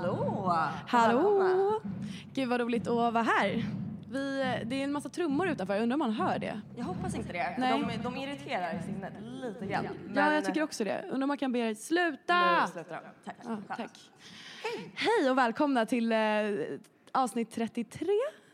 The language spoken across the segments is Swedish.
Hallå! Hallå! Gud vad roligt att vara här. Vi, det är en massa trummor utanför, jag undrar om man hör det? Jag hoppas inte det. Nej. De, de irriterar i sinnet lite grann. Ja, jag tycker också det. Undrar om man kan be er sluta! Nu slutar de. Tack. Ja, tack. Hej och välkomna till eh, avsnitt 33,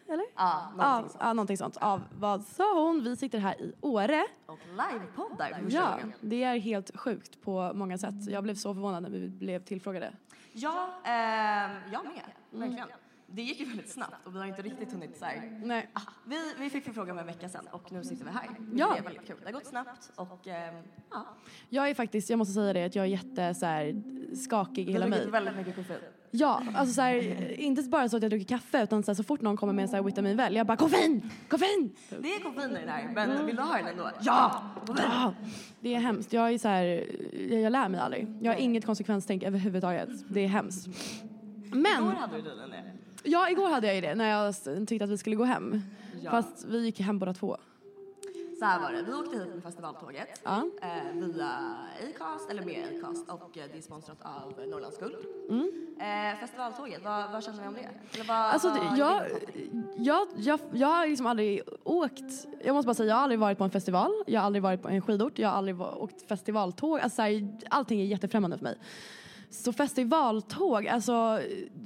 eller? Ja, någonting sånt. ja, någonting sånt. Av Vad sa hon? Vi sitter här i Åre. Och livepoddar Ja, det är helt sjukt på många sätt. Jag blev så förvånad när vi blev tillfrågade. Ja, ehm, jag med. Verkligen. Det gick ju väldigt snabbt och vi har inte riktigt hunnit så här. Nej. Ah, vi, vi fick förfrågan för en vecka sedan och nu sitter vi här. Ja. Det är väldigt kul. Det har gått snabbt och ehm, ja. Jag är faktiskt, jag måste säga det, att jag är jätte så här, skakig i hela har mig. druckit väldigt mycket koffein. Ja, alltså så här, inte bara så att jag dricker kaffe utan så, här, så fort någon kommer med en så här vitaminväl, jag bara koffein, koffein! Det är koffein i den här, men vill du ha den ändå? Ja! Ja, det är hemskt. Jag är så här, jag, jag lär mig aldrig. Jag har inget konsekvenstänk överhuvudtaget. Det är hemskt. Igår Men, hade du tydligen det. ja igår hade jag ju det när jag tyckte att vi skulle gå hem. Ja. Fast vi gick hem båda två. Så här var det, vi åkte hit med festivaltåget Ja. eh, via Acast, eller med Acast och eh, det är sponsrat av Norrlands Guld. Eh, festivaltåget, vad, vad känner vi om det? Eller vad, Mm. Alltså, vad jag, jag, jag, jag har liksom aldrig åkt, jag måste bara säga, jag har aldrig varit på en festival, jag har aldrig varit på en skidort, jag har aldrig åkt festivaltåg, alltså så här, allting är jättefrämmande för mig. Så festivaltåg, alltså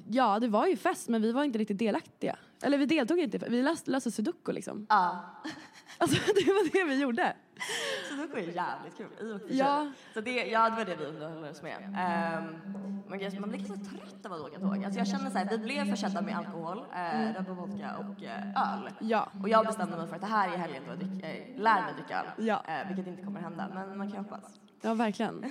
ja det var ju fest men vi var inte riktigt delaktiga. Eller vi deltog inte, vi löste sudoku liksom. Ja, Alltså det var det vi gjorde. Sudoku är jävligt kul i och för Ja. Så det, ja, det var det vi underhöll oss med. Um, grejen- man blir ganska trött av att åka tåg. Alltså jag känner så här, vi blev försedda med alkohol, eh, Red Bull vodka och eh, öl. Ja. Och jag bestämde mig för att det här är helgen då jag drick, eh, lär mig dricka öl. Ja. Eh, vilket inte kommer hända, men man kan hoppas. Ja verkligen.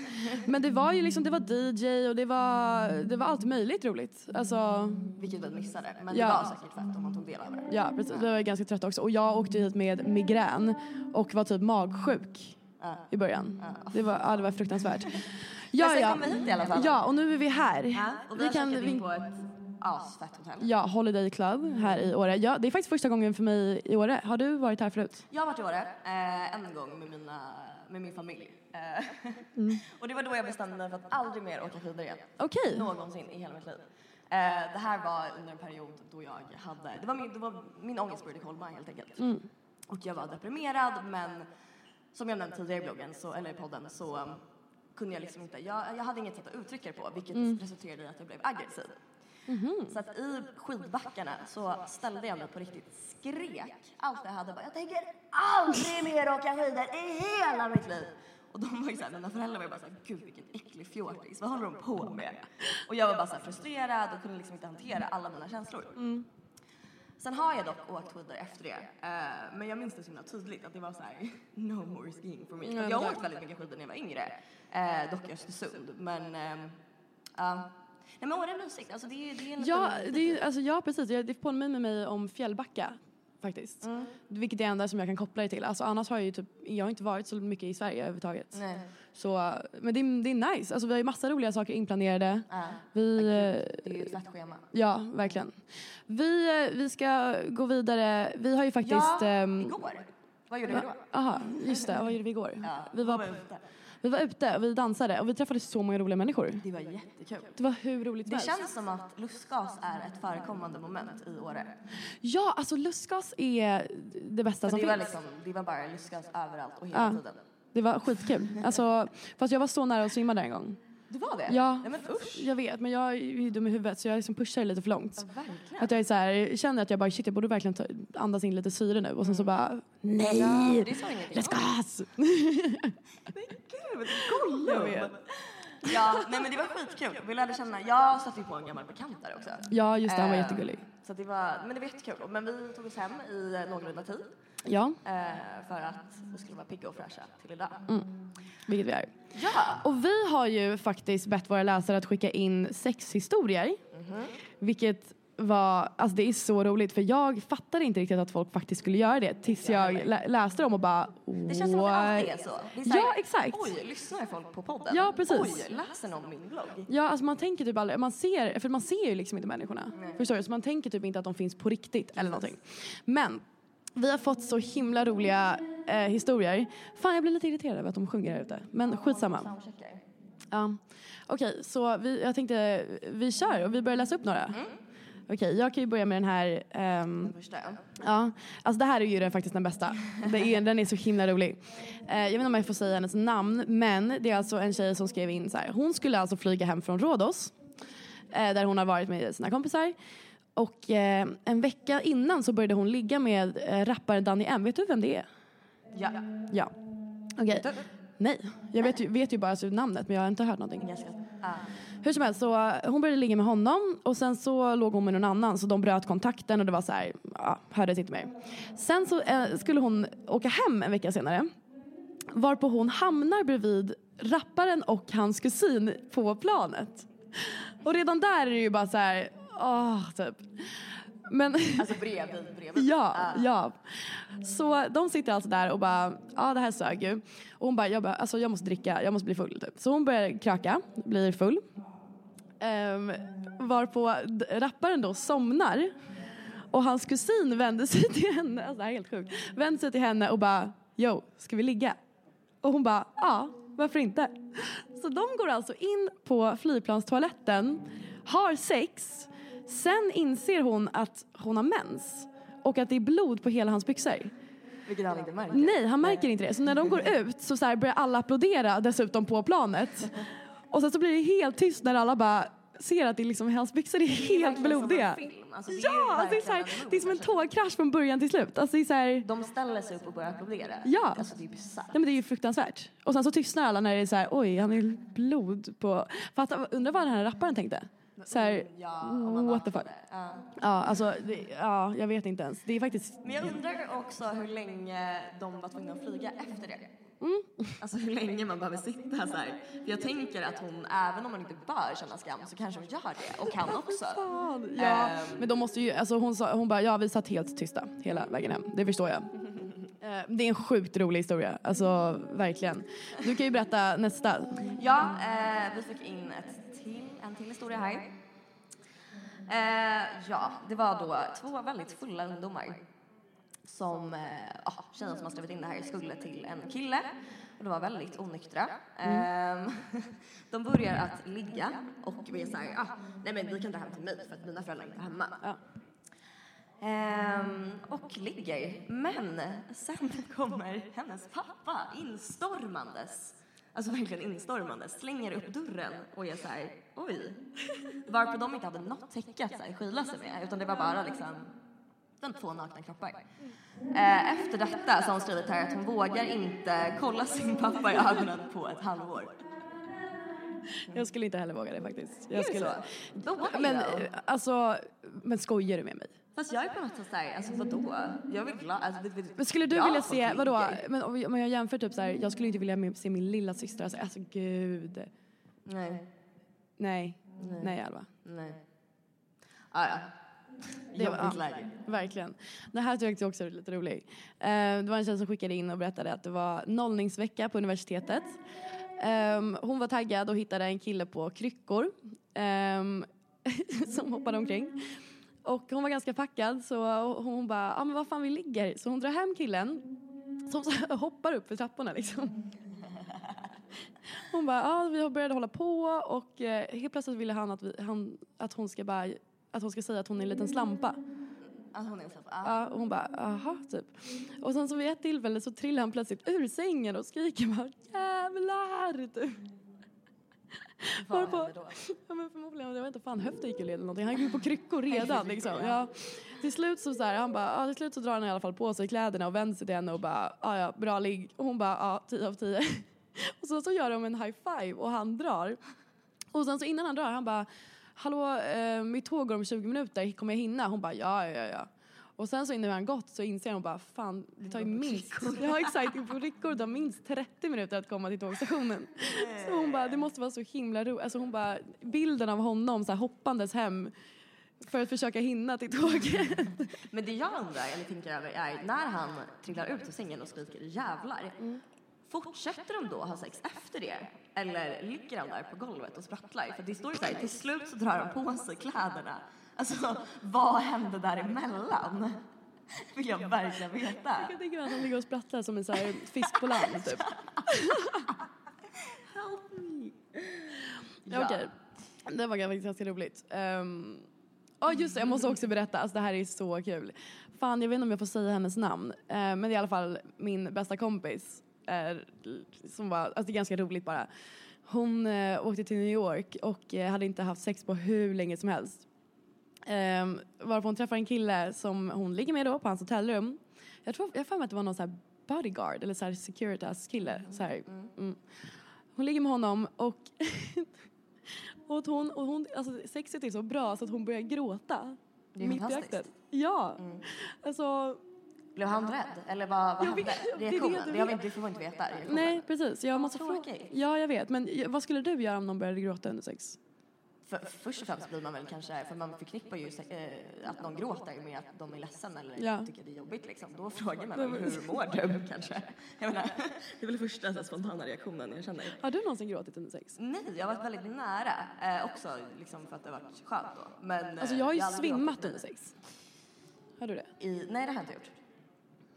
Men det var ju liksom, det var DJ och det var, det var allt möjligt roligt. Alltså Vilket vi missade. Men Ja. det var säkert fett om man tog del av det. ja precis, vi var ganska trötta också. Och jag åkte hit med migrän och var typ magsjuk Ja. i början. Det var, ja, det var fruktansvärt. Men Ja, sen ja. kom vi hit i alla fall. Ja, och nu är vi här. Ja, och vi, har checkat in på ett asfett hotell. Ja, Holiday Club här i Åre. Ja, det är faktiskt första gången för mig i Åre. Har du varit här förut? Jag har varit i Åre eh, en gång med, mina, med min familj. Eh, och det var då jag bestämde mig för att aldrig mer åka skidor igen. Okej. Någonsin i hela mitt liv. Eh, det här var under en period då jag hade, det var min, det var, min ångest började kolma helt enkelt. Och jag var deprimerad men som jag nämnt tidigare i bloggen, så, eller i podden, så um, kunde jag liksom inte, jag, jag hade inget sätt att uttrycka det på vilket resulterade i att jag blev aggressiv. Så att i skidbackarna så ställde jag mig på riktigt, skrek allt jag hade. Bara, jag tänker aldrig mer åka skidor i hela mitt liv. Och de var ju såhär, mina föräldrar var bara såhär, gud vilken äcklig fjortis, vad håller de på med? Och jag var bara såhär frustrerad och kunde liksom inte hantera alla mina känslor. Sen har jag dock åkt skidor efter det, eh, men jag minns det så himla tydligt att det var så här: no more skiing for me. Jag har åkt väldigt mycket skidor när jag var yngre, eh, dock i Östersund, men ehm, ja. Nej men Åre är mysigt, alltså det är, det är Ja, det, är, alltså, ja precis. Det påminner mig om Fjällbacka faktiskt. Mm. Vilket är det enda som jag kan koppla det till. Alltså, annars har jag ju typ, jag har inte varit så mycket i Sverige överhuvudtaget. Nej. Så, men det är, det är nice. Alltså, vi har ju massa roliga saker inplanerade. Ja. Vi, eh, Det är ju ett fett schema. ja, verkligen. Vi, eh, vi ska gå vidare. Vi har ju faktiskt... Ja, ehm, igår. Vad gjorde vi då? Aha, just det. Vad gjorde vi igår? Ja, vi var, ute? Vi var ute och vi dansade och vi träffade så många roliga människor. Det var jättekul. Det var hur roligt som Det helst. känns som att lustgas är ett förekommande moment i Åre. Ja, alltså lustgas är det bästa För som det, var finns. liksom, det var bara lustgas överallt och hela Ja. tiden. Det var skitkul. Alltså, fast jag var så nära att svimma där en gång. Det var det? Ja, Nej men usch. jag vet, men jag är ju dum i huvudet så jag liksom pushar lite för långt. Verkligen. Att jag är så här, känner att jag bara shit jag borde verkligen ta, andas in lite syre nu och sen så bara nej! Ja, det sa ingenting. Lustgas! Jag vet. Ja, nej men det var skitkul. Vi lärde känna, jag stötte ju på en gammal bekant där också. Ja just det, han var Eh, jättegullig. Så det var, men det var jättekul. Men vi tog oss hem i någorlunda tid. Ja, Eh, för att vi skulle vara pigga och fräscha till idag. vilket vi är. Ja! Och vi har ju faktiskt bett våra läsare att skicka in sexhistorier. Vilket var, alltså det är så roligt för jag fattade inte riktigt att folk faktiskt skulle göra det tills jag lä- läste dem och bara Det känns som att det alltid är så. Det är så här, Ja, exakt. Oj, lyssnar folk på podden? Ja, precis. Oj, läser någon min blogg? Ja, alltså man tänker typ aldrig, man ser, för man ser ju liksom inte människorna. Förstår du? Så man tänker typ inte att de finns på riktigt eller någonting. Men vi har fått så himla roliga eh, historier. Fan, jag blir lite irriterad över att de sjunger här ute. Men skitsamma. Ja. Okej, så vi, jag tänkte vi kör och vi börjar läsa upp några. Okej, jag kan ju börja med den här. ehm, Första. ja, alltså det här är ju den, faktiskt den bästa. Det är, den är så himla rolig. Eh, jag vet inte om jag får säga hennes namn, men det är alltså en tjej som skrev in så här. Hon skulle alltså flyga hem från Rhodos, eh, där hon har varit med sina kompisar. Och eh, en vecka innan så började hon ligga med eh, rapparen Danny M. Vet du vem det är? Ja. Ja. Okej. Nej, jag vet ju, vet ju bara alltså namnet men jag har inte hört någonting. Ganska. Ah. Hur som helst, så eh, hon började ligga med honom och sen så låg hon med någon annan så de bröt kontakten och det var så här, ja, hördes inte mer. Sen så eh, skulle hon åka hem en vecka senare varpå hon hamnar bredvid rapparen och hans kusin på planet. Och redan där är det ju bara så här, åh, typ. Men Alltså bredvid, bredvid. Ja, Ah. ja. Så de sitter alltså där och bara, ja det här sög ju. Och hon bara, jag, bara alltså, jag måste dricka, jag måste bli full typ. Så hon börjar kröka, blir full. Um, varpå rapparen då somnar. Och hans kusin vänder sig till henne, alltså det här är helt sjukt. Vänder sig till henne och bara, yo, ska vi ligga? Och hon bara, ja, varför inte? Så de går alltså in på flygplanstoaletten, har sex, sen inser hon att hon har mens och att det är blod på hela hans byxor. Vilket han inte märker. Nej, han märker inte det. Så när de går ut så, så börjar alla applådera dessutom på planet. Och sen så blir det helt tyst när alla bara ser att det är liksom, hans byxor är helt blodiga. Alltså, det Ja, alltså det, är så här, det är som en tågkrasch från början till slut. Alltså det är så här, De ställer sig upp och börjar applådera. Ja. Alltså det är bisarrt. Nej men det är ju fruktansvärt. Och sen så tystnar alla när det är så här, oj han är blod på... Fatta, undrar vad den här rapparen tänkte? Så här, Ja, om man what the fuck. Ja. Ja, alltså, det, ja, jag vet inte ens. Det är faktiskt... Men jag undrar också hur länge de var tvungna att flyga efter det. Mm. Alltså hur länge man behöver sitta så här. För jag tänker att hon, även om hon inte bör känna skam, så kanske hon gör det. Och kan också. Fan, ja. Ehm. Men de måste ju, alltså hon, sa, hon bara, ja vi satt helt tysta hela vägen hem. Det förstår jag. Eh, Det är en sjukt rolig historia, alltså verkligen. Du kan ju berätta nästa. Ja, eh, vi fick in ett en till historia här. Eh, ja, det var då två väldigt fulla ungdomar som, eh, ja, tjejen som har skrivit in det här skulle till en kille och de var väldigt onyktra. Eh, de börjar att ligga och vi är så här, ah, nej men vi kan dra hem till mig för att mina föräldrar är inte hemma. Ja. Ehm, och ligger. Men sen kommer hennes pappa instormandes. Alltså verkligen instormandes. Slänger upp dörren och är så här, oj. Varpå de inte hade något täcke att så här, skyla sig med. Utan det var bara liksom de två nakna kroppar. Eh, efter detta så har hon skrivit här att hon vågar inte kolla sin pappa i ögonen på ett halvår. Jag skulle inte heller våga det faktiskt. Jag skulle... Men alltså, men skojar du med mig? Fast jag är på något sätt såhär, alltså vadå? Jag vill glad, alltså, det, det, Men skulle du Ja, vilja se, vadå, men om jag- om jag jämför typ så här, jag skulle inte vilja se min lilla syster, alltså, alltså gud. Nej, Nej, nej Alva. nej. Ah, ja. Det var- ja. läge. Verkligen. Det här tyckte jag också var lite rolig. Eh, det var en tjej som skickade in och berättade att det var nollningsvecka på universitetet. Ehm, hon var taggad och hittade en kille på kryckor ehm, som hoppade omkring. Och hon var ganska packad så hon bara, ja men vad fan vi ligger. Så hon drar hem killen som hoppar upp för trapporna liksom. Hon bara, ja vi började hålla på och eh, helt plötsligt ville han att, vi, han, att hon ska bara, att hon ska säga att hon är en liten slampa. Att hon är en slampa. Ja. Ja, och hon bara, aha, typ. Och sen så vid ett tillfälle så trillar han plötsligt ur sängen och skriker bara, jävlar! Typ. Vad Varpå- hände då? Ja men förmodligen, jag vet inte fan, höftgick eller någonting. Han gick på kryckor redan liksom. Ja. Till slut så, så här, han bara, ja, till slut så drar han i alla fall på sig kläderna och vänder sig till henne och bara, ja ja, bra ligg. Och hon bara, ja, 10 av 10. Och så, så gör de en high five och han drar. Och sen så innan han drar, han bara, hallå, eh, mitt tåg går om 20 minuter, kommer jag hinna? Hon bara, ja ja ja. Och sen så innan han gått så inser hon bara, fan det tar ju minst, ja exakt, på Rickor det tar minst 30 minuter att komma till tågstationen. Så hon bara, det måste vara så himla roligt. Alltså hon bara, bilden av honom så här hoppandes hem för att försöka hinna till tåget. Men det jag undrar, eller tänker över, är när han trillar ut ur sängen och skriker jävlar. Fortsätter de då ha sex efter det? Eller ligger han där på golvet och sprattlar? För det står ju så här, till slut så drar han på sig kläderna. Alltså, vad hände däremellan? Vill jag verkligen veta. Jag tänker att han ligger och sprattlar som en så här fisk på land typ. Help me. Ja. Okej, det var faktiskt ganska roligt. Um, Ja just det, jag måste också berätta, alltså det här är så kul. Fan jag vet inte om jag får säga hennes namn, eh, men det är i alla fall min bästa kompis. eh, som var, alltså det är ganska roligt bara. Hon eh, åkte till New York och eh, hade inte haft sex på hur länge som helst. Um, varpå hon träffar en kille som hon ligger med då på hans hotellrum. Jag tror, jag för mig att det var någon så här bodyguard eller så här securitas kille. Så här. Mm. Hon ligger med honom och Och hon, och hon, alltså sexet är så bra så att hon börjar gråta. Det är mitt i akten. Ja. Alltså, Blev han rädd? Eller vad, vad Jag vet- hände? det det Reaktionen? jag Det, har vi vet. inte, det får inte veta. Reaktionen. nej precis. Jag måste fråga. tråkigt. Ja jag vet men vad skulle du göra om någon började gråta under sex? För, först och främst blir man väl kanske, för man förknippar ju eh, att någon gråter med att de är ledsen eller Ja. tycker det är jobbigt liksom. Då frågar man väl hur mår du kanske? Jag menar, det är väl första så spontana reaktionen jag känner. Har du någonsin gråtit under sex? Nej, jag har varit väldigt nära eh, också liksom för att det har varit skönt då. Men, eh, Alltså jag har ju aldrig svimmat under sex. Har du det? I, nej, det har jag inte gjort.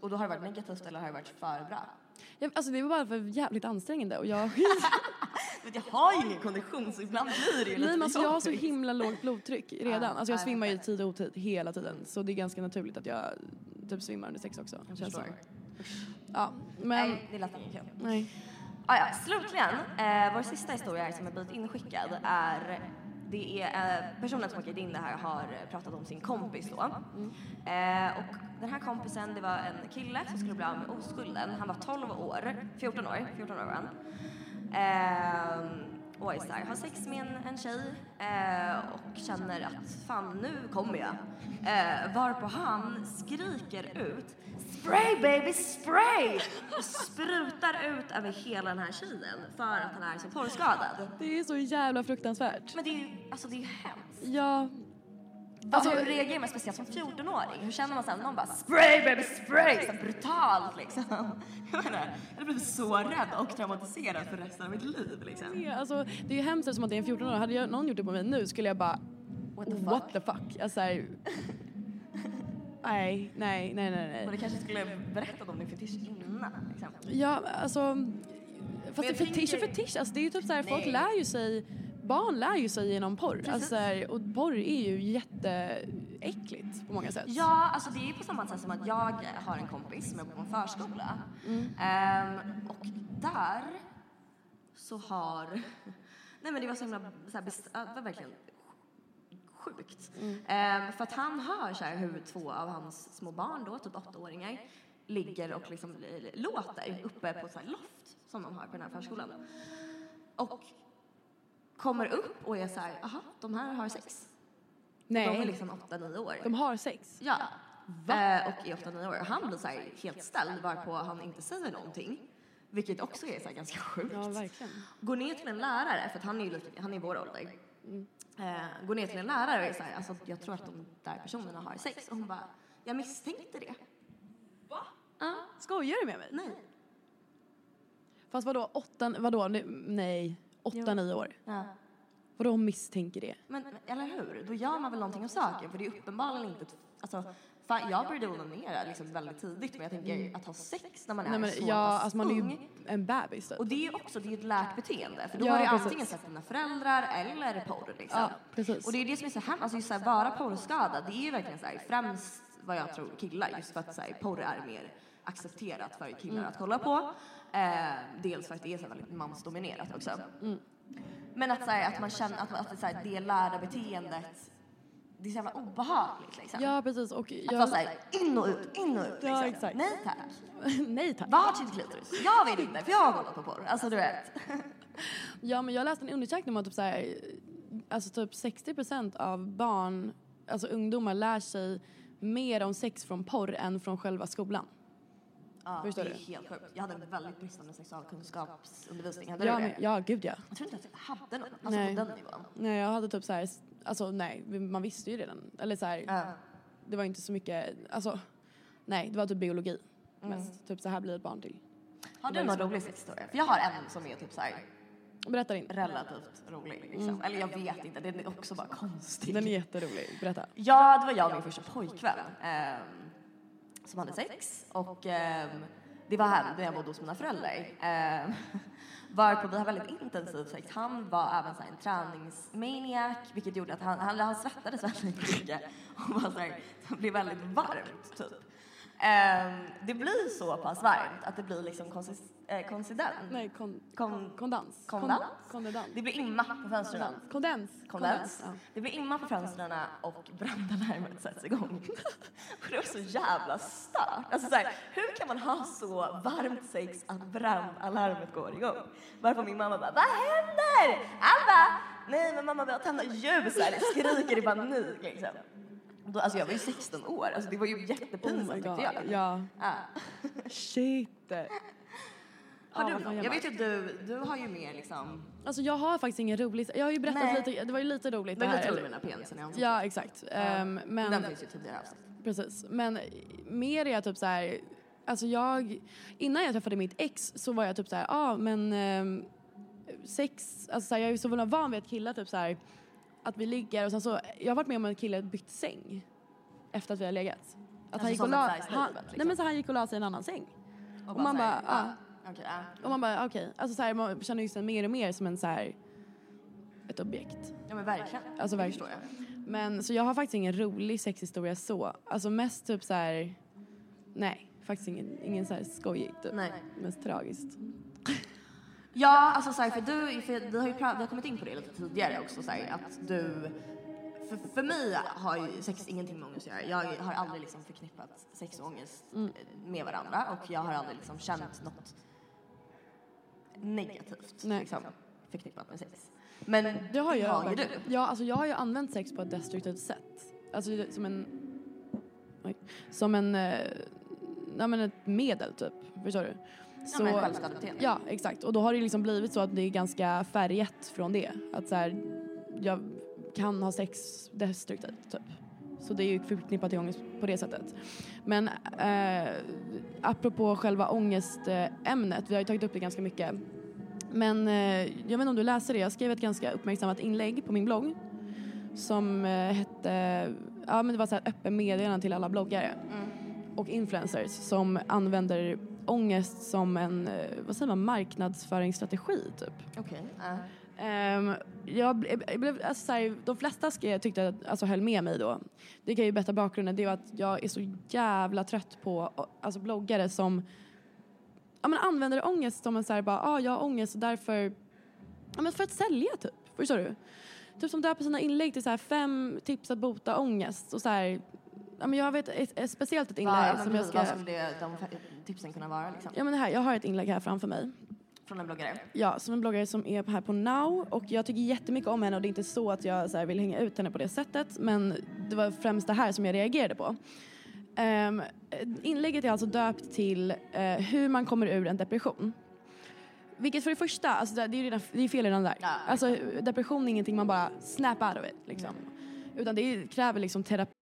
Och då har det varit negativt eller har det varit för bra? Jag, alltså det var bara för jävligt ansträngande och jag... Vet, jag har ju ingen kondition så ibland blir det ju lite Nej men alltså jag har så himla lågt blodtryck redan. Alltså jag ja, svimmar ju i tid och otid hela tiden. Så det är ganska naturligt att jag typ svimmar under sex också. Jag känns. Ja, men... Nej, det lät inget kul. Nej. Ah, ja, slutligen, eh, vår sista historia som har blivit inskickad är det är eh, personen som åker in det här har eh, pratat om sin kompis då. Eh, och den här kompisen, det var en kille som skulle bli av med oskulden. Han var 12 år, 14 år, 14 år var han. Ehm, och är så här, har sex med en, en tjej eh, och känner att fan nu kommer jag. Eh, varpå han skriker ut Spray baby spray! Och sprutar ut över hela den här tjejen för att han är så torrskadad. Det är så jävla fruktansvärt. Men det är ju, alltså det är ju hemskt. Ja, Alltså hur reagerar man speciellt som 14-åring? Hur känner man sen när någon bara spray baby spray? Så brutalt liksom. Jag menar, jag blivit så rädd och traumatiserad för resten av mitt liv liksom. det är, alltså, det är ju hemskt som att det är en 14 år. Hade jag, någon gjort det på mig nu skulle jag bara What the fuck? What the fuck? Alltså, här, nej, nej, nej, nej, nej. du kanske skulle berättat om din fetisch innan liksom. Ja, alltså. Fast fetisch och fetisch, alltså det är ju typ såhär, folk Nej. lär ju sig Barn lär ju sig genom porr. Alltså, och porr är ju jätteäckligt på många sätt. Ja, alltså det är ju på samma sätt som att jag har en kompis som jobbar på en förskola. Ehm, och där så har... Nej men det var så himla... Så här, best- det var verkligen sjukt. Ehm, för att han hör så här hur två av hans små barn då, typ åttaåringar, ligger och liksom låter uppe på ett så loft som de har på den här förskolan. Och kommer upp och är så här, aha, de här har sex. Nej, De är liksom 8-9 år. de har sex. Ja. Eh, och i 8-9 år. Och han blir så här helt ställd varpå han inte säger någonting. Vilket också är så här ganska sjukt. Ja, verkligen. Går ner till en lärare, för att han är ju lika, han är i vår ålder. Eh, går ner till en lärare och är så här, alltså jag tror att de där personerna har sex. Och hon bara, jag misstänkte det. Skojar du med mig? Nej. Fast vadå, åtta, vadå, nu- nej, åtta, nio år? Ja. Vadå hon misstänker det? Men, men eller hur? Då gör man väl någonting av saken. För det är uppenbarligen inte, alltså fan, jag började onanera liksom väldigt tidigt men jag tänker att ha sex när man är. Nej, men, så ja, pass alltså man är ju en bebis typ. Och det är också det är ett lärt beteende för då Ja, har du antingen sett dina föräldrar eller porr liksom. Ja, precis. Och det är det som är så hemskt, alltså just så här, vara porrskadad det är ju verkligen så här, främst vad jag tror killar just för att så här, porr är mer accepterat för killar Mm. att kolla på. Eh, dels för att det är så väldigt mansdominerat också. Mm. Men att, så här, att man känner att, att det, så här, det lärda beteendet det är så jävla obehagligt liksom. Ja precis och Att vara jag... såhär in och ut, in och ut liksom. Ja, exakt. Nej tack. Nej tack. Var till klitoris. Jag vill inte för jag har kollat på porr. Alltså du vet. Ja men jag läste en undersökning om att typ så här, alltså typ 60% av barn, alltså ungdomar lär sig mer om sex från porr än från själva skolan. Ja, Förstår det är du? helt sjukt. Jag hade en väldigt bristande sexualkunskapsundervisning. Hade Ja, du det? ja gud ja. Jag tror inte att jag hade någon. Alltså Nej. på den nivån. Nej jag hade typ så här, alltså nej man visste ju redan. Eller så här, Ja. det var inte så mycket, alltså nej det var typ biologi. Mm. Mest. Typ så här blir ett barn till. Har du någon rolig sexhistoria? För jag har en som är typ såhär Berätta din. relativt rolig liksom. Eller jag vet inte, den är också bara konstig. Mm. Den är jätterolig, berätta. Ja, det var jag och min första pojkvän ehm, som hade sex och ehm, det var här när jag bodde hos mina föräldrar. Ehm, varpå vi hade väldigt intensiv sex. Han var även så här, en träningsmaniac vilket gjorde att han, han, han svettades väldigt mycket och var så här, det blev väldigt varmt typ. Ehm, det blir så pass varmt att det blir liksom konsis, eh. Nej, kon, Kon- kondens. Kondens? Kon, kondens. Det blir imma på fönstren. Kondens. Kondens. Det blir imma på fönstren och brandalarmet sätts igång. och det var så jävla stört. Alltså så här, hur kan man ha så varmt sex att brandalarmet går igång? Varför min mamma bara, vad händer? Alba! Nej men mamma börjar tända ljus här, skriker i panik liksom. Då, alltså jag var ju 16 år, alltså det var ju Oh jättepinsamt god. tyckte jag. Ja. Ja. Shit. Har Ja, du någon? jag vet ju att du, du har ju mer liksom, Alltså jag har faktiskt ingen rolig, jag har ju berättat Nej. lite, det var ju lite roligt men det lite här. rolig med den här penisen i ansiktet. Ja exakt. Ehm, men, Den finns ju tidigare avsnitt. precis. Men mer är jag typ så här, alltså jag, innan jag träffade mitt ex så var jag typ så här, ja ah, men ehm, sex, alltså så här, jag är så van vid att killar typ så här, att vi ligger och sen så, jag har varit med om en kille bytt säng efter att vi har legat. Att Alltså han, gick och la, han, livet, liksom. nej men så han gick och la sig i en annan säng. Och, man så här, bara, ah. Okej, ja. Och man bara okej, alltså så här, man känner ju sig mer och mer som en så här, ett objekt. Ja men verkligen. Alltså Det verkligen. förstår jag. Men så jag har faktiskt ingen rolig sexhistoria så. Alltså mest typ så här. nej faktiskt ingen, ingen så här skojig typ. Nej. Mest tragiskt. Ja, alltså såhär, för du, för vi har ju pra- vi har kommit in på det lite tidigare också såhär, att du, för, för mig har ju sex ingenting med ångest att göra. Jag har aldrig liksom förknippat sex och ångest Mm. med varandra och jag har aldrig liksom känt något negativt Nej. liksom, förknippat med sex. Men Det har jag har ju du. Ja, alltså jag har ju använt sex på ett destruktivt sätt. Alltså som en, oj, som en, eh, ja men ett medel typ. Förstår du? Ja, men. Ja, exakt. Och då har det liksom blivit så att det är ganska färgat från det. Att så här, jag kan ha sex destruktivt, typ. Så det är ju förknippat till ångest på det sättet. Men eh, apropå själva ångestämnet, vi har ju tagit upp det ganska mycket. Men eh, jag vet inte om du läser det, jag skrev ett ganska uppmärksammat inlägg på min blogg som eh, hette, ja men det var så här öppen meddelande till alla bloggare och influencers som använder ångest som en, eh, vad säger man, marknadsföringsstrategi typ. Okej. ja. Ehm, jag blev, jag alltså, så här, de flesta skrev, tyckte att, alltså, höll med mig då. Det kan ju berätta bakgrunden. Det är att jag är så jävla trött på alltså, bloggare som ja, men använder ångest som en så här, bara, ah, jag har ångest och därför, ja men för att sälja typ. Förstår du? Typ som döper sina inlägg till så här, fem tips att bota ångest och så här, ja men jag vet ett, ett, speciellt ett inlägg Vad, som jag ska, vad skulle det, de tipsen kunna vara liksom? ja men det här, jag har ett inlägg här framför mig. Från en bloggare? Ja, som en bloggare som är här på Now och jag tycker jättemycket om henne och det är inte så att jag så här, vill hänga ut henne på det sättet men det var främst det här som jag reagerade på. Um, inlägget är alltså döpt till eh, hur man kommer ur en depression. Vilket för det första, alltså det, är ju redan, det är fel redan där. Ja. Alltså depression är ingenting man bara snap out of it liksom. Utan det kräver liksom terapi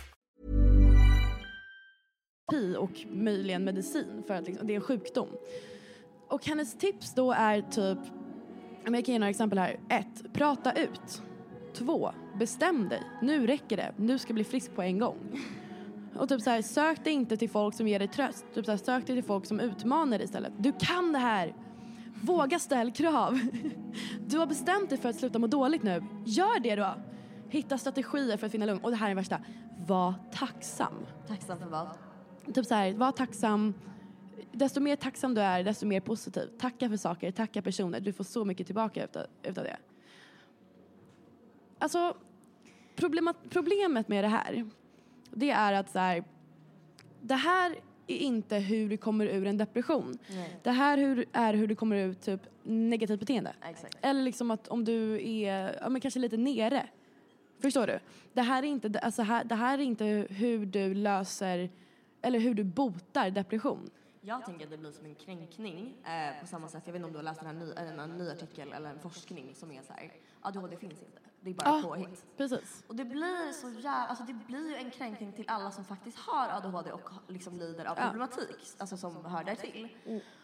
Terapi och möjligen medicin för att liksom, det är en sjukdom. Och hennes tips då är typ, jag kan ge några exempel här. Ett, prata ut. Två, bestäm dig. Nu räcker det. Nu ska jag bli frisk på en gång. Och typ så här, sök dig inte till folk som ger dig tröst. Typ så här, sök dig till folk som utmanar dig istället. Du kan det här! Våga ställ krav. Du har bestämt dig för att sluta må dåligt nu. Gör det då! Hitta strategier för att finna lugn. Och det här är det värsta. Var tacksam. Tacksam för vad? Typ så här, var tacksam. Desto mer tacksam du är, desto mer positiv. Tacka för saker, tacka personer. Du får så mycket tillbaka utav, utav det. Alltså, problemet, problemet med det här, det är att så här, det här är inte hur du kommer ur en depression. Nej. Det här hur, är hur du kommer ur typ negativt beteende. Exakt. Eller liksom att om du är ja, men kanske lite nere. Förstår du? Det här, är inte, alltså här, det här är inte hur du löser eller hur du botar depression. Jag tänker att det blir som en kränkning eh, på samma sätt. Jag vet inte om du har läst den här ny, en, en ny artikel eller en forskning som är så här. ADHD finns inte. Det är bara Ja. påhitt. Precis. Och det blir så jävla, alltså det blir ju en kränkning till alla som faktiskt har ADHD och liksom lider av Ja. problematik, alltså som hör där till.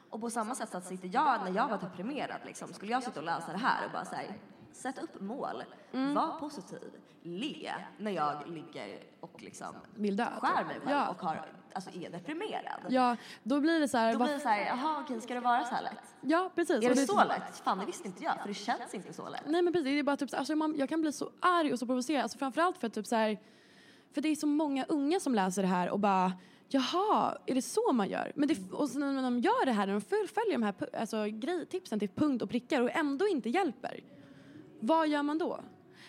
Och på samma sätt så att sitter jag, när jag var deprimerad liksom, skulle jag sitta och läsa det här och bara säga Sätt upp mål, var positiv, le när jag ligger och liksom Vill skär mig själv Ja. och har, alltså är deprimerad. Ja, då blir det så här. Då blir det så här, jaha okej, ska det vara så här lätt? Ja, precis. Är det det- så lätt? Fan, det visste inte jag, för det känns inte så lätt. Nej men precis, det är bara typ, så- alltså man, jag kan bli så arg och så provocerad. Alltså framförallt för att typ så här, för det är så många unga som läser det här och bara Jaha, är det så man gör? Men det, och sen när de gör det här, när de fullföljer de här alltså, grej, tipsen till punkt och prickar och ändå inte hjälper. Vad gör man då?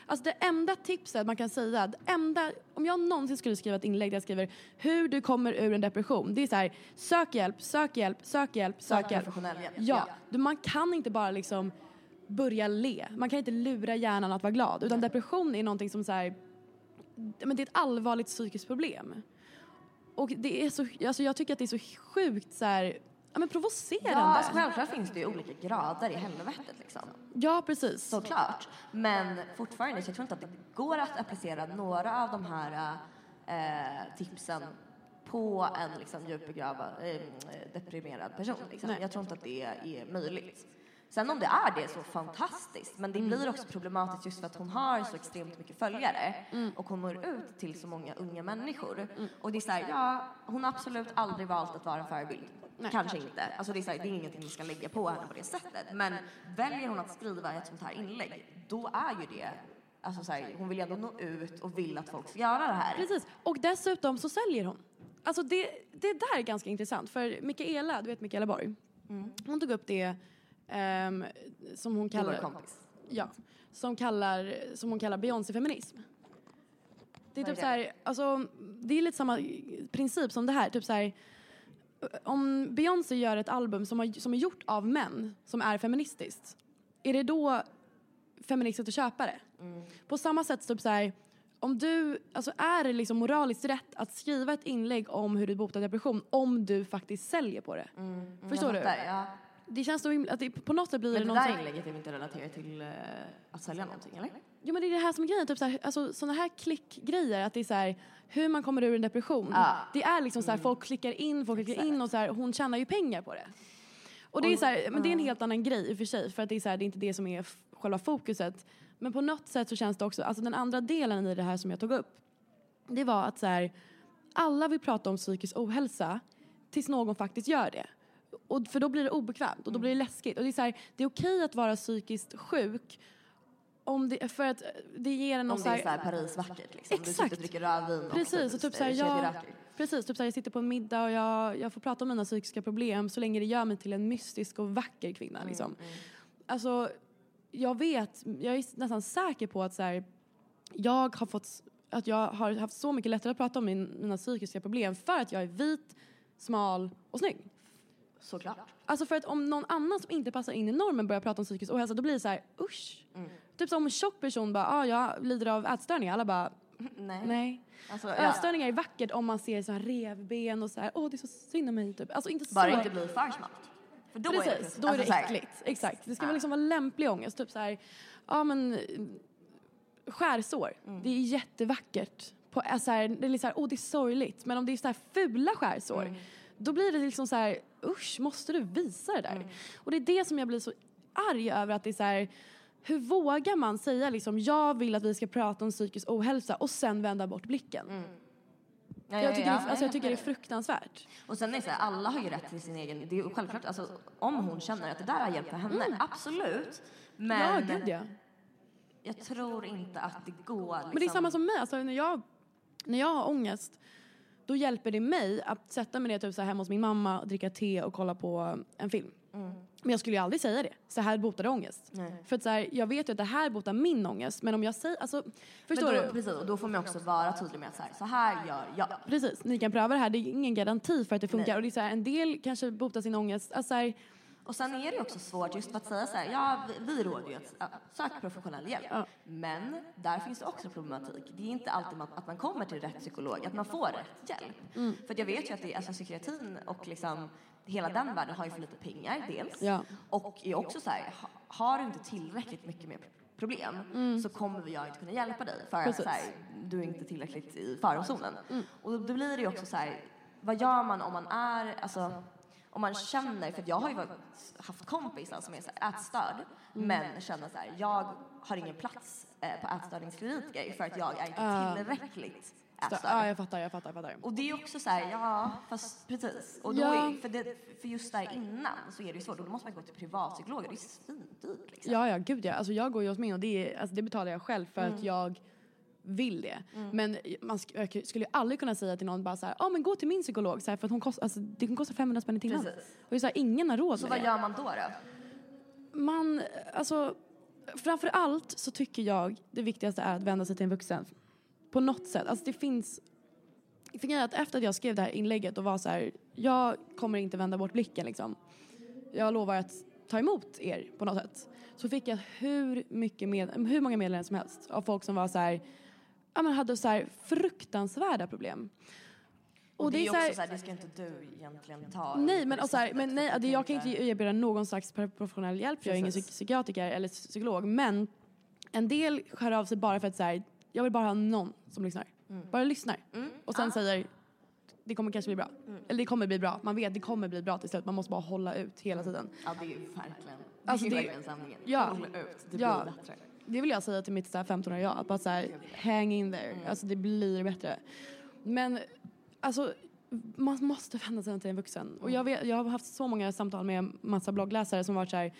Alltså det enda tipset man kan säga, det enda, om jag någonsin skulle skriva ett inlägg där jag skriver hur du kommer ur en depression. Det är så här, sök hjälp, sök hjälp, sök hjälp, sök hjälp. ja. du, man kan inte bara liksom börja le. Man kan inte lura hjärnan att vara glad. Utan depression är någonting som så här, men det är ett allvarligt psykiskt problem. Och det är så, alltså jag tycker att det är så sjukt så här, ja men provocerande. Ja, alltså självklart finns det ju olika grader i helvetet liksom. Ja, precis. Såklart. Men fortfarande, jag tror inte att det går att applicera några av de här eh, tipsen på en liksom, djupbegravad, eh, deprimerad person. Liksom. Jag tror inte att det är möjligt. Sen om det är det så fantastiskt, men det blir också problematiskt just för att hon har så extremt mycket följare och hon når ut till så många unga människor. Och det är så här, ja, hon har absolut aldrig valt att vara en förebild. kanske inte. Alltså det är, så här, det är ingenting vi ska lägga på henne på det sättet. Men väljer hon att skriva ett sånt här inlägg, då är ju det Alltså så här, hon vill ju ändå nå ut och vill att folk ska göra det här. Precis. Och dessutom så säljer hon. Alltså det, det där är ganska intressant för Mikaela, du vet Mikaela Borg. Hon tog upp det ehm, som hon Mm. Kallar... kompis. Ja. Som, kallar, som hon kallar Beyoncé-feminism. Det är typ så här, alltså, det är lite samma princip som det här. Typ så här, om Beyoncé gör ett album som, har, som är gjort av män, som är feministiskt, är det då feministiskt att köpa det? På samma sätt, typ så här, om du, alltså är det liksom moraliskt rätt att skriva ett inlägg om hur du botar depression om du faktiskt säljer på det? Förstår Jag du? fattar, Ja. Det känns så himla, att det, på något sätt blir Men det det någon där inlägget är väl inte relaterat till eh, att sälja någonting eller? Jo men det är det här som är grejen, typ såhär, alltså, sådana här klickgrejer, att det är såhär, hur man kommer ur en depression. Ja. Det är liksom såhär, folk klickar in, folk klickar in och såhär, hon tjänar ju pengar på det. Och det är, såhär, men det är en helt annan grej i och för sig, för att det är, såhär, det är inte det som är själva fokuset. Men på något sätt så känns det också, alltså den andra delen i det här som jag tog upp, det var att såhär, alla vill prata om psykisk ohälsa tills någon faktiskt gör det. Och, för då blir det obekvämt och då blir det läskigt. Och det är, så här, det är okej att vara psykiskt sjuk om det, för att det ger en någon Om det är här- så här Paris vackert liksom. Du sitter och Exakt. dricker rödvin Precis, och typ såhär, jag, precis, typ såhär, jag sitter på en middag och jag, jag får prata om mina psykiska problem så länge det gör mig till en mystisk och vacker kvinna. Mm, Liksom. Alltså, jag vet, jag är nästan säker på att så här, jag har fått, att jag har haft så mycket lättare att prata om min, mina psykiska problem för att jag är vit, smal och snygg. Såklart. Alltså för att om någon annan som inte passar in i normen börjar prata om psykisk ohälsa då blir det så här, usch. Mm. Typ som en tjock person bara, ah, jag lider av ätstörningar. Alla bara, Nej. nej. Alltså, ja. Ätstörningar är vackert om man ser så här revben och så här, åh det är så synd om mig typ. Alltså inte Bara så. inte bli för smart. För då är det Precis, då är det alltså äckligt. Exakt. Det ska Ja. liksom vara lämplig ångest. Typ så här, ja men eh, skärsår. Mm. Det är jättevackert. På, äh, så här, det är så här, åh det är sorgligt. Men om det är så här fula skärsår, Mm. Då blir det liksom så här, usch måste du visa det där? Mm. Och det är det som jag blir så arg över att det är så här, hur vågar man säga liksom, jag vill att vi ska prata om psykisk ohälsa och sen vända bort blicken? Mm. Ja, Jag tycker, ja, det, ja, alltså, jag tycker det är fruktansvärt. Och sen är det så här, alla har ju rätt till sin egen, det är självklart, alltså om hon känner att det där har hjälpt henne, absolut. Men Mm. ja, gud ja. jag tror inte att det går liksom. Men det är samma som mig, alltså, när, jag, när jag har ångest då hjälper det mig att sätta mig ner typ, så här, hemma hos min mamma, dricka te och kolla på en film. Men jag skulle ju aldrig säga det. Så här botar det ångest. För att så här, jag vet ju att det här botar min ångest. Men om jag säger, alltså, förstår då, du? Precis, och då får man också vara tydlig med att så här, så här gör jag. Precis, ni kan pröva det här. Det är ingen garanti för att det funkar. Nej. Och det är så här, en del kanske botar sin ångest. Alltså, så här, Och sen är det också svårt just för att säga så här, ja vi, råder ju att ja, sök professionell hjälp. Ja. Men där finns det också problematik. Det är inte alltid man, att man kommer till rätt psykolog, att man får rätt hjälp. Mm. För jag vet ju att det, alltså, psykiatrin och liksom hela den världen har ju för lite pengar dels. Ja. Och är också så här, ha, har du inte tillräckligt mycket mer problem så kommer jag inte kunna hjälpa dig för att Mm. Så här, du är inte tillräckligt i farozonen. Mm. Och då, då blir det ju också så här, vad gör man om man är, alltså om man känner, för jag har ju haft kompisar som är så här ätstörd Mm. men känner så här, jag har ingen plats eh, på ätstörningskliniker för att jag är inte Ah. tillräckligt ätstörd. ja, jag fattar, jag fattar, jag fattar. Och det är också så här, ja, fast precis. Och då Ja. är, för, det, för just där innan så är det ju svårt och då måste man gå till privatpsykologer. Det är svindyrt liksom. Ja, ja, gud ja. Alltså, jag går ju hos min och det, är, alltså, det betalar jag själv för Mm. att jag vill det. Men man sk- jag skulle ju aldrig kunna säga till någon bara så här, ja men gå till min psykolog så här, för att hon kost, alltså, det kan kosta 500 spänn i timmen. Precis. Och så här, ingen har råd Så med vad det. gör man då då? Man, alltså, framför allt så tycker jag det viktigaste är att vända sig till en vuxen. På något sätt. Alltså det finns, för att efter att jag skrev det här inlägget och var så här, jag kommer inte vända bort blicken liksom. Jag lovar att ta emot er på något sätt. Så fick jag hur mycket med, hur många meddelanden som helst av folk som var så här, ja men hade så här fruktansvärda problem. Och, det är ju så här- också så här, det ska inte du egentligen ta. Nej, men, det och så här, men för nej, det, du jag kan inte- erbjuda någon slags professionell hjälp. Jag är ingen psykiatriker eller psykolog. Men en del skär av sig bara för att så här, jag vill bara ha någon som lyssnar. Mm. Bara lyssnar. Och sen säger det kommer kanske bli bra. Mm. Eller det kommer bli bra. Man vet det kommer bli bra till slut. Man måste bara hålla ut hela tiden. Ja, det är ju verkligen, Alltså, det är det- verkligen sanningen. ja. Håll ut, det Ja. blir bättre. Det vill jag säga till mitt så här 15-åriga jag. Att bara så här, hang in there. Mm. Alltså det blir bättre. Men alltså man måste vända sig till en vuxen. Och jag, vet, jag har haft så många samtal med massa bloggläsare som varit så här.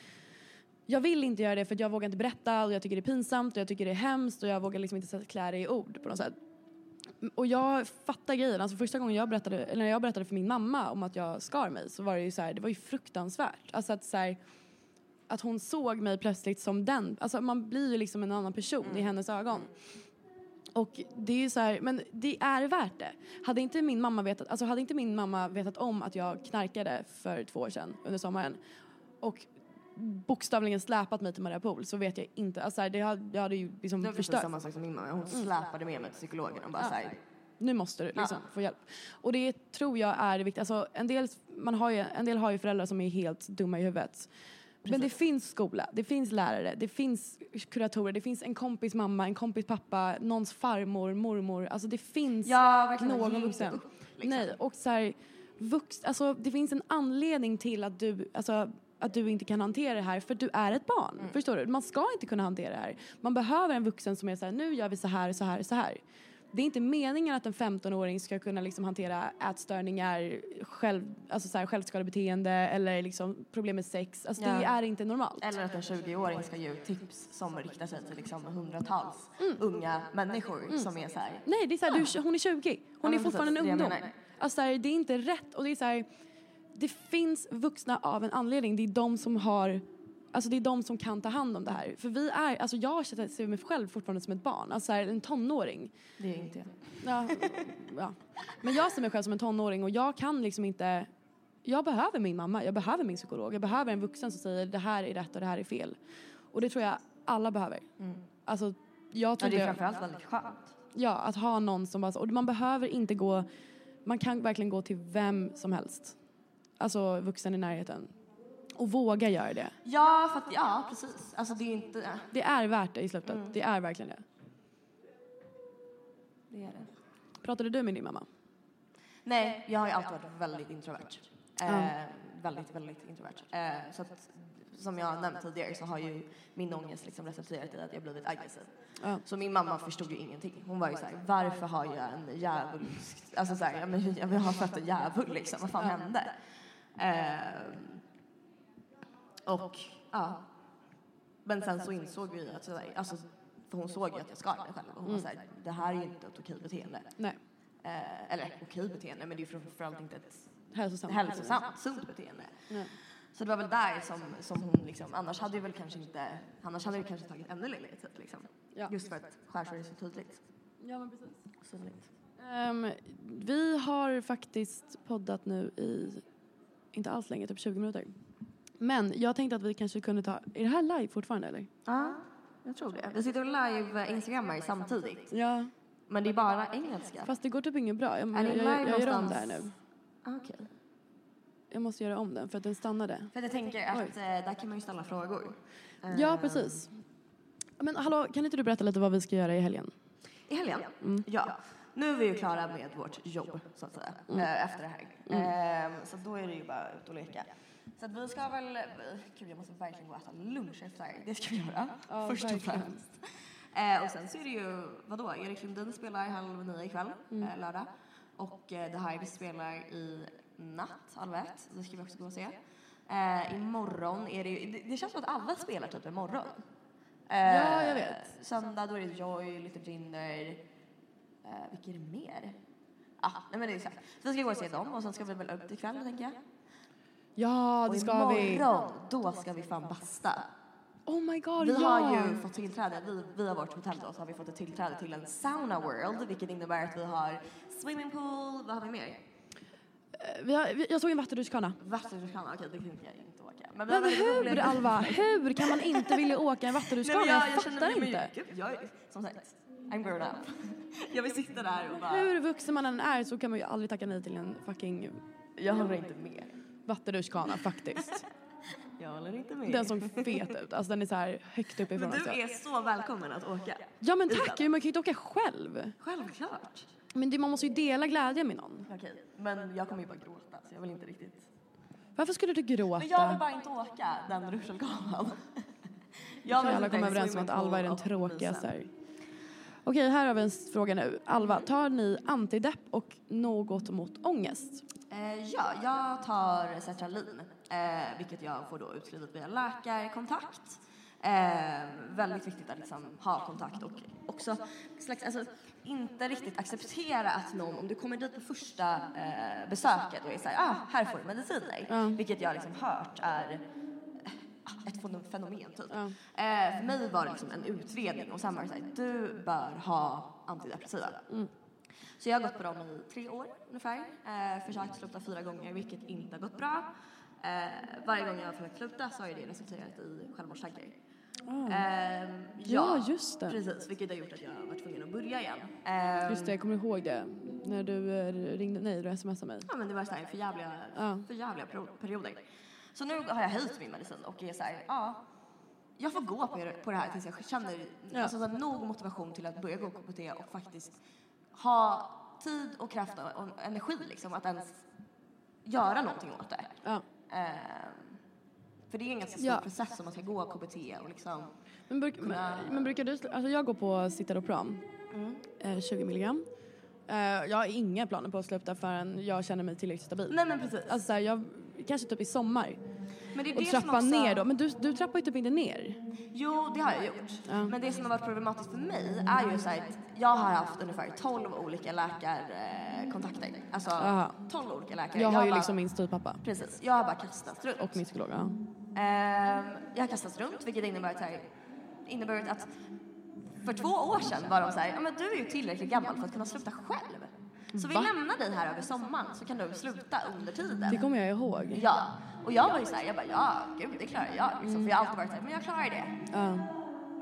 jag vill inte göra det för jag vågar inte berätta och jag tycker det är pinsamt och jag tycker det är hemskt och jag vågar liksom inte klä det i ord på något sätt. Och jag fattar grejen. Alltså första gången jag berättade, eller när jag berättade för min mamma om att jag skar mig så var det ju så här, det var ju fruktansvärt. Alltså att så här, att hon såg mig plötsligt som den. Alltså man blir ju liksom en annan person i hennes ögon. Och det är ju så här, men det är värt det. Hade inte min mamma vetat, alltså hade inte min mamma vetat om att jag knarkade för två år sedan under sommaren och bokstavligen släpat mig till Maria Pool så vet jag inte, alltså så här, det hade, jag hade ju liksom Det var precis förstört. samma sak som min mamma. Hon släpade med mig till psykologen och bara Ja. såhär, Nu måste du liksom få hjälp. Och det tror jag är det viktiga. Alltså, en, del, man har ju, en del har ju föräldrar som är helt dumma i huvudet. Men det finns skola, det finns lärare, det finns kuratorer, det finns en kompis mamma, en kompis pappa, någons farmor, mormor. Alltså det finns Ja, någon vuxen. upp, liksom. Nej, och så här, vux, alltså, det finns en anledning till att du, alltså, att du inte kan hantera det här för du är ett barn. Mm. Förstår du? Man ska inte kunna hantera det här. Man behöver en vuxen som är så här, nu gör vi så här, så här, så här. Det är inte meningen att en 15-åring ska kunna liksom hantera ätstörningar, själv, alltså så här, självskadebeteende eller liksom problem med sex. Alltså det Ja. är inte normalt. Eller att en 20-åring ska ge ut tips som riktar sig till liksom hundratals unga människor som är så här. Nej, det är så här, du, hon är 20. Hon Ja, är fortfarande en precis, det jag ungdom. Alltså, så här, det är inte rätt. Och det är så här, det finns vuxna av en anledning. Det är de som har Alltså det är de som kan ta hand om det här. För vi är, alltså jag ser mig själv fortfarande som ett barn, alltså så här, en tonåring. Det är inte jag. Ja, ja. Men jag ser mig själv som en tonåring och jag kan liksom inte... Jag behöver min mamma, jag behöver min psykolog, jag behöver en vuxen som säger det här är rätt och det här är fel. Och det tror jag alla behöver. Alltså, jag Mm. Ja, tror det är framförallt väldigt skönt. Ja, att ha någon som bara... Och man behöver inte gå... Man kan verkligen gå till vem som helst. Alltså vuxen i närheten. Och våga göra det. Ja, för att, ja precis. Alltså det är inte, Det är värt det i slutet. Det är verkligen det. det är det. Pratade du med din mamma? Nej, jag har ju alltid varit väldigt introvert. Eh, väldigt, väldigt introvert. Eh, så att, som jag nämnt tidigare så har ju min ångest liksom resulterat i att jag blivit aggressiv. Ja. Så min mamma förstod ju ingenting. Hon var ju såhär, varför har jag en djävulsk... Alltså såhär, jag, jag har fött en djävul liksom, vad fan hände? Eh, och ja. Men sen så insåg vi att, sådär, alltså, för hon såg ju att jag skar mig själv och hon var såhär, det här är inte ett okej beteende. Nej. Eh, eller okej beteende, men det är ju framförallt inte ett Hälsosamt. hälsosamt, sunt beteende. Nej. Så det var väl där som, som hon liksom, annars hade det väl kanske inte, annars hade det kanske tagit ännu längre tid liksom. Ja. Just för att skärsår är så tydligt. Ja, men precis. Synligt. Ehm, vi har faktiskt poddat nu i, inte alls länge, typ 20 minuter. Men jag tänkte att vi kanske kunde ta, är det här live fortfarande eller? Ja, jag tror det. Vi sitter och live instagrammar samtidigt. Ja. Men det är bara engelska. Fast det går typ inget bra. Jag, Är jag, jag, jag gör om det här nu. Ah, Okej. Jag måste göra om den för att den stannade. För jag tänker att eh, där kan man ju ställa frågor. Ja, Eh, precis. Men hallå, kan inte du berätta lite vad vi ska göra i helgen? I helgen? Mm. Ja. Nu är vi ju klara med vårt jobb, så att säga, Mm. eh, efter det här. Eh, så då är det ju bara ut och leka. Så att vi ska väl, gud jag måste verkligen gå och äta lunch efter det här. Det ska vi göra, Ja, först och främst. Eh, och sen så är det ju, vadå, Erik Lundin spelar halv nio ikväll, Mm. eh, lördag. Och eh, The Hive spelar i natt, halv ett. Det ska vi också gå och se. Eh, imorgon är det ju, det, det känns som att alla spelar typ imorgon. Eh, Ja, jag vet. Söndag då är det Joy, Little Jinder. Eh, vilka är det mer? Ah, nej men det är exakt. Så vi ska gå och se dem och sen ska vi väl upp ikväll tänker jag. Ja, och det ska vi. imorgon, då ska vi fan basta. Oh my god, Vi ja! har ju fått tillträde, vi, via vårt hotell då, så har vi fått ett tillträde till en sauna world, vilket innebär att vi har swimmingpool, vad har vi mer? Vi har, vi, jag såg en vattenrutschkana. Vattenrutschkana, okej det kan jag inte åka. Men, vi har Men väldigt hur roliga- Alva, hur kan man inte vilja åka en vattenrutschkana? Men jag, känner fattar mig- inte. Gud, jag är, som sagt, I'm grown up. jag vill sitta där och bara... Hur vuxen man än är så kan man ju aldrig tacka nej till en fucking Jag håller inte med. Vattenrutschkana faktiskt. Jag håller inte med. Den såg fet ut, alltså den är så här högt uppifrån Men du är så välkommen att åka. Ja men tack, man kan ju inte åka själv. Självklart. Men det, man måste ju dela glädjen med någon. Okej, men jag kommer ju bara gråta så jag vill inte riktigt. Varför skulle du gråta? Men jag vill bara inte åka den rutschkanan. Jag vill alla kommer överens om att Alva är den tråkigaste. Okej, här har vi en fråga nu. Alva, tar ni antidepp och något mot ångest? Eh, ja, jag tar sertralin, eh, vilket jag får då utskrivet via läkarkontakt. Eh, väldigt viktigt att liksom ha kontakt och också slags, alltså, inte riktigt acceptera att någon, om du kommer dit på första eh, besöket och är såhär, ah, här får du mediciner, vilket jag liksom hört är eh, ett fenom- fenomen typ. Eh, för mig var det liksom en utredning och sen var det såhär, du bör ha antidepressiva. Så jag har gått på dem i tre år ungefär. Eh, försökt sluta fyra gånger, vilket inte har gått bra. Eh, varje gång jag har försökt sluta så har det resulterat i självmordstankar. Eh, Ja, just det. Precis, vilket har gjort att jag har varit tvungen att börja igen. Eh, Just det, jag kommer ihåg det. När du eh, ringde, nej du smsade mig. Ja, men det var så här för jävliga, Ja. för jävliga peri- perioder. Så nu har jag höjt min medicin och är så här, ja, jag får gå på, det- på det här tills jag känner alltså, så här, nog motivation till att börja gå på KBT och faktiskt ha tid och kraft och, energi liksom att ens göra någonting åt det. Ja. Ehm, för det är en ganska stor Ja. process om man ska gå KBT och liksom Men, bruk, men, men brukar du, sl- alltså jag går på Citalopram, eh, 20 milligram. Eh, jag har inga planer på att sluta förrän jag känner mig tillräckligt stabil. Nej men precis. Alltså så här, jag, kanske typ i sommar. Och trappa också, ner då. Men du, du trappar ju typ inte ner. Jo, det har jag gjort. Men det som har varit problematiskt för mig är ju så här att jag har haft ungefär 12 olika läkarkontakter. Alltså Aha. 12 olika läkare. Jag har ju bara, liksom min styvpappa. Precis, jag har bara kastat runt. Och min psykolog. Ja. Ehm, jag har kastat runt vilket så här, innebär att för två år sedan var de så här, ja men du är ju tillräckligt gammal för att kunna sluta själv. Så vi Va? lämnar dig här över sommaren så kan du sluta under tiden. Det kommer jag ihåg. Ja, och jag var ju så här, jag bara ja, gud det klarar jag. Liksom, för jag har alltid varit så här, men jag klarar det. Ja.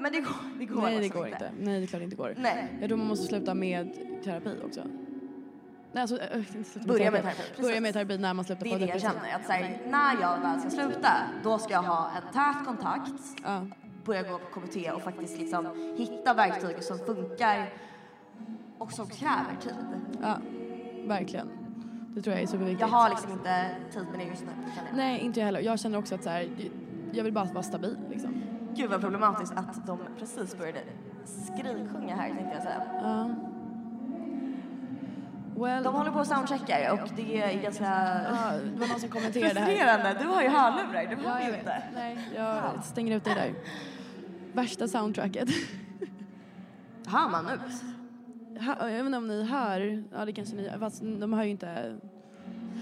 Men det går, det går Nej det liksom går inte. Nej det är klart det inte går. Nej. Jag tror man måste sluta med terapi också. Nej alltså, äh, inte sluta Börja med terapi, precis. Börja med terapi när man slutar Det på är det jag depression. känner, att så här, när jag väl ska sluta, då ska jag ha en tät kontakt, Ja. börja gå på KBT och faktiskt liksom hitta verktyg som funkar och som kräver tid. ja, verkligen. Det tror jag är superviktigt. Jag har liksom inte tid med det just nu. Nej, inte jag heller. Jag känner också att så här, jag vill bara vara stabil liksom. Gud vad problematiskt att de precis började skriksjunga här tänkte jag säga. Ja. Well, De håller på och soundcheckar och det är ganska ja, det var någon som kommenterade frustrerande. Du har ju hörlurar, du har Ja, jag inte. Nej, jag stänger ut dig där. Värsta soundtracket. Hör man nu? Jag vet inte om ni hör, ja det kanske ni fast de hör ju inte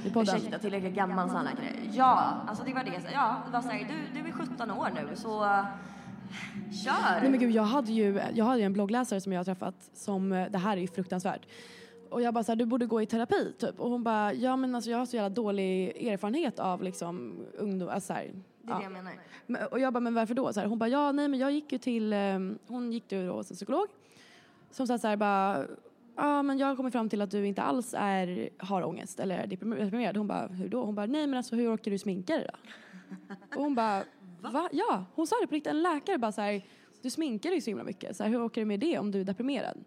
i podden. Ursäkta, tillräckligt gammal här grej. Ja, alltså det var det. Ja, det var så här, du, du är 17 år nu så kör. Nej men gud, jag hade ju jag hade ju en bloggläsare som jag har träffat som, eh, det här är ju fruktansvärt. Och jag bara såhär, du borde gå i terapi typ. Och hon bara, ja men alltså jag har så jävla dålig erfarenhet av liksom ungdom, alltså så här, det är ja. det jag menar. Men- Och jag bara, men varför då? Så här, hon bara, ja nej men jag gick ju till, eh, hon gick ju då en psykolog. Som sa så här bara, ja men jag har kommit fram till att du inte alls är, har ångest eller är deprimerad. Hon bara, hur då? Hon bara, nej men alltså hur orkar du sminka dig då? Och hon bara, va? Ja, hon sa det på riktigt. En läkare bara så här, du sminkar dig så himla mycket. Så här, hur orkar du med det om du är deprimerad?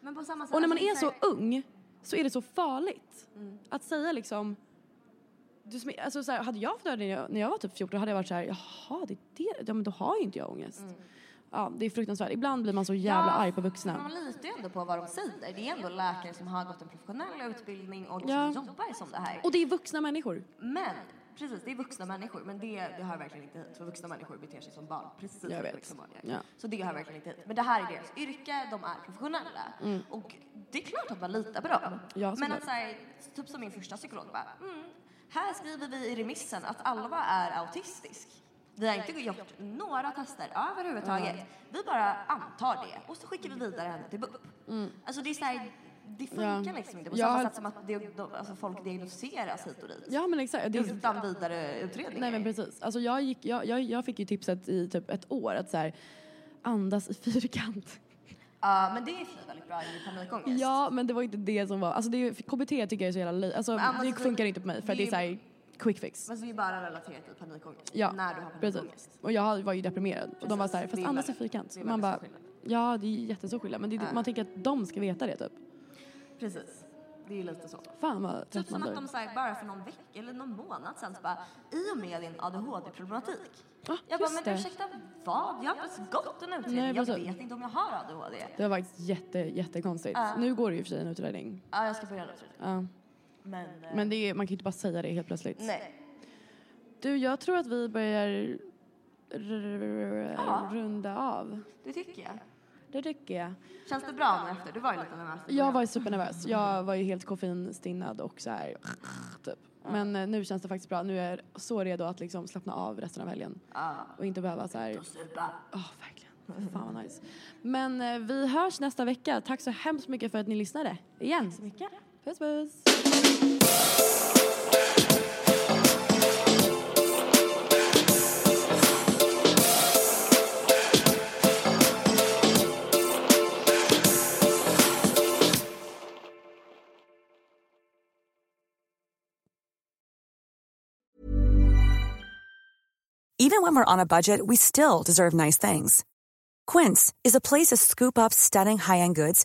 Men på samma sätt, Och när man är så ung så är det så farligt. Att säga liksom, du smi- alltså så här, hade jag fått höra det när jag, var typ 14 hade jag varit så här, jaha, det är det, ja men då har ju inte jag ångest. Ja, det är fruktansvärt. Ibland blir man så jävla arg på vuxna. Man litar ju ändå på vad de säger. Det är ändå läkare som har gått en professionell utbildning och Ja. som jobbar som det här. Och det är vuxna människor. Men, precis, det är vuxna människor. Men det, det hör verkligen inte hit. För vuxna människor beter sig som barn. Precis Jag som vet. gör. Ja. Så det hör verkligen inte hit. Men det här är deras yrke, de är professionella. Och det är klart att man litar på dem. Mm. Ja, Men att säga, typ som min första psykolog bara, mm, här skriver vi i remissen att Alva är autistisk. Vi har inte gjort några tester överhuvudtaget. Vi bara antar det och så skickar vi vidare henne till BUP. Alltså det är så här, det funkar Mm. Ja. liksom inte på samma har- sätt som att det, de, alltså folk diagnostiseras hit och dit. Ja men exakt. Det är, Utan vidare utredningar. nej men precis. Alltså jag, gick, jag, jag, jag fick ju tipset i typ ett år att så här, andas i fyrkant. Ja, men det är väldigt bra i panikångest. Ja men det var inte det som var, alltså det, är- KBT tycker jag är så jävla löjligt. Alltså det så- funkar inte på mig för det det är är- så här quick fix. Men är det bara relaterat till panikångest. Ja, När du har precis. panikångest. Och jag var ju deprimerad och de var så här, Det fast andas i fyrkant. Man bara, ja det är jättestor skillnad men det, är- man tänker att de ska veta det typ. Precis. Det är ju lite så. Fan vad Typ trött som man att de blir. så här, bara för någon vecka eller någon månad sedan så bara, i och med din ADHD-problematik. Ja, jag bara, men det. ursäkta vad? Jag har inte ens gått en utredning. Nej, jag precis. vet inte om jag har ADHD. Det var faktiskt jätte, jättekonstigt. Nu går det ju för sig en utredning. Ja, jag ska börja en utredning. Ja. Men, eh, Men det är, man kan ju inte bara säga det helt plötsligt. nej. Du, jag tror att vi börjar r- r- Ja. runda av. Det tycker jag. Det tycker jag. Känns det bra nu efter? Du var ju lite nervös. Jag var ju supernervös. Jag var ju helt koffeinstinnad och så här, typ. Men eh, nu känns det faktiskt bra. Nu är jag så redo att liksom slappna av resten av helgen. Ja. Och inte behöva så här... Supa. Åh, verkligen. Fan vad nice. Men eh, vi hörs nästa vecka. Tack så hemskt mycket för att ni lyssnade. Igen. Så mycket. Puss. Even when we're on a budget, we still deserve nice things. Quince is a place to scoop up stunning high-end goods